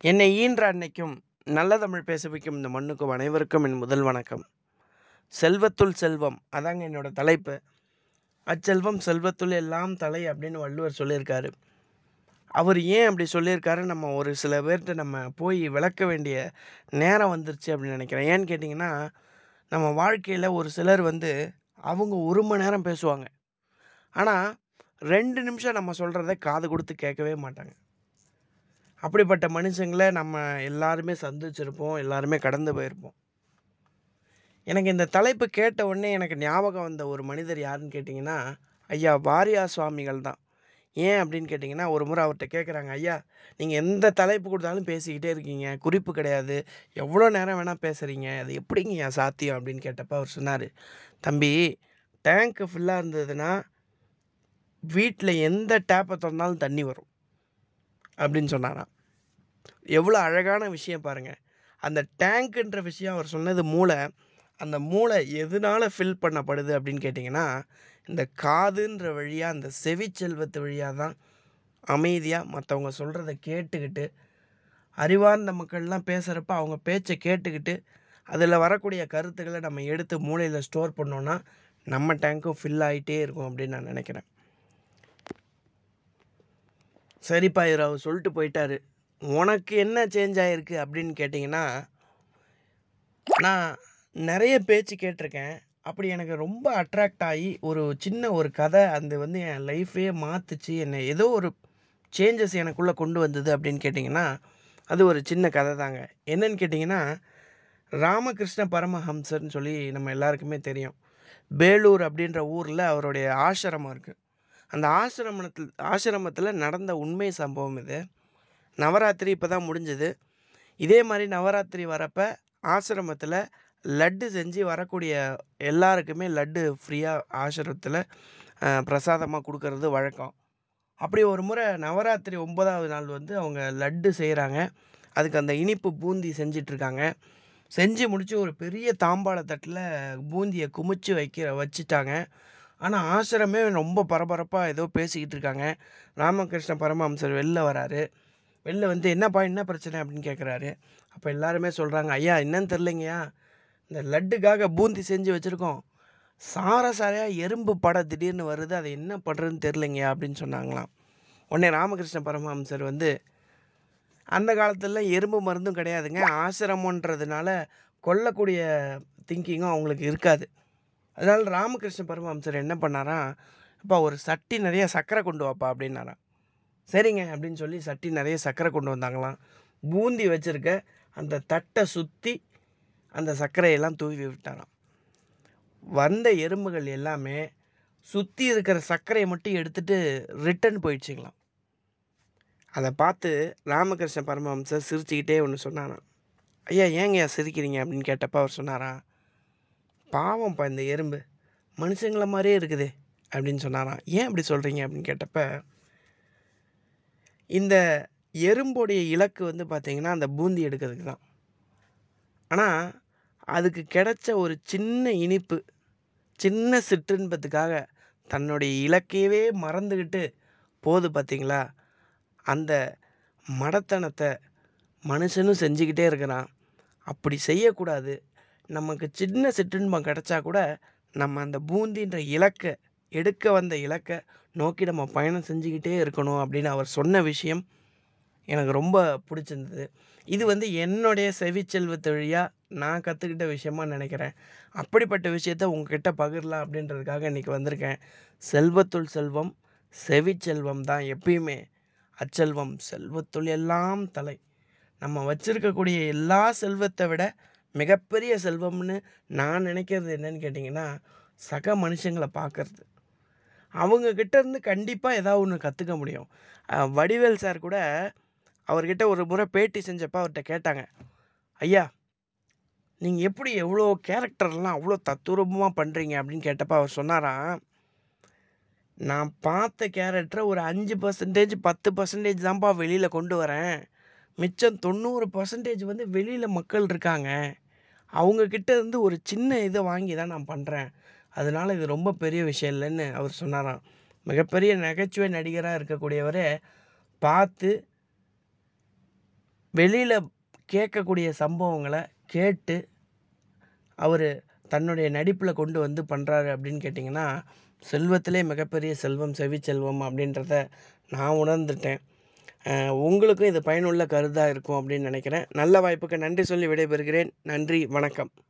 என்னை ஈன்ற அன்னைக்கும் நல்ல தமிழ் பேச வைக்கும் இந்த மண்ணுக்கும் அனைவருக்கும் என் முதல் வணக்கம். செல்வத்துள் செல்வம் அதாங்க என்னோடய தலைப்பு. அச்செல்வம் செல்வத்துள் எல்லாம் தலை அப்படின்னு வள்ளுவர் சொல்லியிருக்காரு. அவர் ஏன் அப்படி சொல்லியிருக்காரு? நம்ம ஒரு சில பேர்கிட்ட நம்ம போய் விளக்க வேண்டிய நேரம் வந்துருச்சு அப்படின்னு நினைக்கிறேன். ஏன்னு கேட்டிங்கன்னா நம்ம வாழ்க்கையில் ஒரு சிலர் வந்து அவங்க ஒரு மணி நேரம் பேசுவாங்க. ஆனால் ரெண்டு நிமிஷம் நம்ம சொல்கிறத காது கொடுத்து கேட்கவே மாட்டாங்க. அப்படிப்பட்ட மனுஷங்களை நம்ம எல்லாருமே சந்திச்சிருப்போம் எல்லாருமே கடந்து போயிருப்போம். எனக்கு இந்த தலைப்பு கேட்ட உடனே எனக்கு ஞாபகம் வந்த ஒரு மனிதர் யாருன்னு கேட்டிங்கன்னா ஐயா வாரியா சுவாமிகள் தான். ஏன் அப்படின்னு கேட்டிங்கன்னா ஒரு முறை அவர்கிட்ட கேட்குறாங்க ஐயா நீங்கள் எந்த தலைப்பு கொடுத்தாலும் பேசிக்கிட்டே இருக்கீங்க. குறிப்பு கிடையாது. எவ்வளோ நேரம் வேணால் பேசுகிறீங்க அது எப்படிங்க ஐயா சாத்தியம்? அப்படின்னு கேட்டப்போ அவர் சொன்னார் தம்பி டேங்க்கு ஃபுல்லாக இருந்ததுன்னா வீட்டில் எந்த டேப்பை திறந்தாலும் தண்ணி வரும். அப்படின்னு சொன்னாராம். எவ்வளோ அழகான விஷயம் பாருங்கள் அந்த டேங்க்குன்ற விஷயம் அவர் சொன்னது மூளை. அந்த மூளை எதனால் ஃபில் பண்ணப்படுது அப்படின்னு கேட்டிங்கன்னா இந்த காதுன்ற வழியாக அந்த செவிச்செல்வத்து வழியாக தான் அமைதியாக மற்றவங்க சொல்கிறத கேட்டுக்கிட்டு அறிவார்ந்த மக்கள்லாம் பேசுகிறப்ப அவங்க பேச்சை கேட்டுக்கிட்டு அதில் வரக்கூடிய கருத்துக்களை நம்ம எடுத்து மூளையில் ஸ்டோர் பண்ணோன்னா நம்ம டேங்க்கும் ஃபில் ஆகிட்டே இருக்கும் அப்படின்னு நான் நினைக்கிறேன். சரிப்பா இவர் அவர் சொல்லிட்டு போயிட்டாரு. உனக்கு என்ன சேஞ்ச் ஆகிருக்கு அப்படின்னு கேட்டிங்கன்னா நான் நிறைய பேச்சு கேட்டிருக்கேன். அப்படி எனக்கு ரொம்ப அட்ராக்ட் ஆகி ஒரு சின்ன ஒரு கதை அந்த வந்து என் லைஃபே மாற்றுச்சு என்னை ஏதோ ஒரு சேஞ்சஸ் எனக்குள்ளே கொண்டு வந்தது அப்படின்னு கேட்டிங்கன்னா அது ஒரு சின்ன கதை தாங்க. என்னன்னு கேட்டிங்கன்னா ராமகிருஷ்ண பரமஹம்சர்னு சொல்லி நம்ம எல்லாருக்குமே தெரியும். பேலூர் அப்படின்ற ஊரில் அவருடைய ஆசிரமம் இருக்குது அந்த ஆசிரமத்தில் ஆசிரமத்தில் நடந்த உண்மை சம்பவம் இது. நவராத்திரி இப்போ தான் முடிஞ்சது. இதே மாதிரி நவராத்திரி வரப்போ ஆசிரமத்தில் லட்டு செஞ்சு வரக்கூடிய எல்லாருக்குமே லட்டு ஃப்ரீயாக ஆசிரமத்தில் பிரசாதமாக கொடுக்கறது வழக்கம். அப்படி ஒரு முறை நவராத்திரி ஒன்பதாவது நாள் வந்து அவங்க லட்டு செய்கிறாங்க அதுக்கு அந்த இனிப்பு பூந்தி செஞ்சிட்ருக்காங்க. செஞ்சு முடித்து ஒரு பெரிய தாம்பாள தட்டில் பூந்தியை குமிச்சு வைக்கிற வச்சுட்டாங்க. ஆனால் ஆசிரமே ரொம்ப பரபரப்பாக ஏதோ பேசிக்கிட்டு இருக்காங்க. ராமகிருஷ்ண பரமஹம்சர் வெளில வராரு. வெளில வந்து என்னப்பா என்ன பிரச்சனை? அப்படின்னு கேட்குறாரு அப்போ எல்லாருமே சொல்கிறாங்க ஐயா என்னன்னு தெரிலைங்கய்யா இந்த லட்டுக்காக பூந்தி செஞ்சு வச்சுருக்கோம். சார சாரையாக எறும்பு படம் திடீர்னு வருது. அதை என்ன பண்ணுறதுன்னு தெரிலைங்கய்யா அப்படின்னு சொன்னாங்களாம். உடனே ராமகிருஷ்ண பரமஹம்சர் வந்து அந்த காலத்துலலாம் எறும்பு மருந்தும் கிடையாதுங்க. ஆசிரமன்றதுனால கொல்லக்கூடிய திங்கிங்கும் அவங்களுக்கு இருக்காது. அதனால் ராமகிருஷ்ண பரமஹம்சர் என்ன பண்ணாராம் அப்பா ஒரு சட்டி நிறைய சர்க்கரை கொண்டு வாப்பா அப்படின்னாராம். சரிங்க அப்படின்னு சொல்லி சட்டி நிறைய சர்க்கரை கொண்டு வந்தாங்களாம். பூந்தி வச்சுருக்க அந்த தட்டை சுற்றி அந்த சர்க்கரையெல்லாம் தூவி விட்டாராம். வந்த எறும்புகள் எல்லாமே சுற்றி இருக்கிற சர்க்கரையை மட்டும் எடுத்துகிட்டு ரிட்டன் போயிடுச்சுங்களாம். அதை பார்த்து ராமகிருஷ்ண பரமஹம்சர் சிரிச்சுக்கிட்டே ஒன்று சொன்னாராம். ஐயா ஏங்கய்யா சிரிக்கிறீங்க? அப்படின்னு கேட்டப்போ அவர் சொன்னாராம். பாவம்ப்பா இந்த எறும்பு. மனுஷங்கள மாதிரியே இருக்குது அப்படின்னு சொன்னாராம். ஏன் அப்படி சொல்கிறீங்க அப்படின்னு கேட்டப்ப இந்த எறும்போடைய இலக்கு வந்து பார்த்திங்கன்னா அந்த பூந்தி எடுக்கிறதுக்கு தான். ஆனால் அதுக்கு கிடைச்ச ஒரு சின்ன இனிப்பு சின்ன சிற்றின்பத்துக்காக தன்னுடைய இலக்கையவே மறந்துக்கிட்டு போது பார்த்திங்களா அந்த மடத்தனத்தை மனுஷனும் செஞ்சுக்கிட்டே இருக்கிறான். அப்படி செய்யக்கூடாது. நமக்கு சின்ன சிற்றின்பம் கிடச்சா கூட நம்ம அந்த பூந்தின்ற இலக்கை எடுக்க வந்த இலக்கை நோக்கி நம்ம பயணம் செஞ்சுக்கிட்டே இருக்கணும் அப்படின்னு அவர் சொன்ன விஷயம் எனக்கு ரொம்ப பிடிச்சிருந்தது. இது வந்து என்னுடைய செவிச்செல்வத்து வழியாக நான் கற்றுக்கிட்ட விஷயமா நினைக்கிறேன். அப்படிப்பட்ட விஷயத்த உங்ககிட்ட பகிரலாம் அப்படின்றதுக்காக இன்றைக்கி வந்திருக்கேன். செல்வத்துள் செல்வம் செவிச்செல்வம் தான் எப்பயுமே. அச்செல்வம் செல்வத்துள் எல்லாம் தலை. நம்ம வச்சுருக்கக்கூடிய எல்லா செல்வத்தை விட மிகப்பெரிய செல்வம்னு நான் நினைக்கிறது என்னன்னு கேட்டிங்கன்னா சக மனுஷங்களை பார்க்கறது. அவங்கக்கிட்ட இருந்து கண்டிப்பாக ஏதாவது ஒன்று கற்றுக்க முடியும். வடிவேல் சார் கூட அவர்கிட்ட ஒரு முறை பேட்டி செஞ்சப்போ அவர்கிட்ட கேட்டாங்க. ஐயா நீங்கள் எப்படி எவ்வளோ கேரக்டர்லாம் அவ்வளோ தத்துரூபமாக பண்ணுறீங்க அப்படின்னு கேட்டப்போ அவர் சொன்னாராம் நான் பார்த்த கேரக்டரை ஒரு அஞ்சு பர்சன்டேஜ் பத்து பர்சன்டேஜ் தான்ப்பா வெளியில் கொண்டு வரேன். மிச்சம் தொண்ணூறு பர்சன்டேஜ் வந்து வெளியில் மக்கள் இருக்காங்க. அவங்கக்கிட்ட இருந்து ஒரு சின்ன இதை வாங்கி தான் நான் பண்ணுறேன் அதனால் இது ரொம்ப பெரிய விஷயம் இல்லைன்னு அவர் சொன்னாராம். மிகப்பெரிய நகைச்சுவை நடிகராக இருக்கக்கூடியவரே பார்த்து வெளியில் கேட்கக்கூடிய சம்பவங்களை கேட்டு அவர் தன்னுடைய நடிப்பில் கொண்டு வந்து பண்ணுறாரு அப்படின்னு கேட்டிங்கன்னா செல்வத்திலே மிகப்பெரிய செல்வம் செவிச்செல்வம் அப்படின்றத நான் உணர்ந்துட்டேன். உங்களுக்கும் இது பயனுள்ள கருத்தாக இருக்கும் அப்படின்னு நினைக்கிறேன். நல்ல வாய்ப்புக்கு நன்றி சொல்லி விடைபெறுகிறேன். நன்றி வணக்கம்.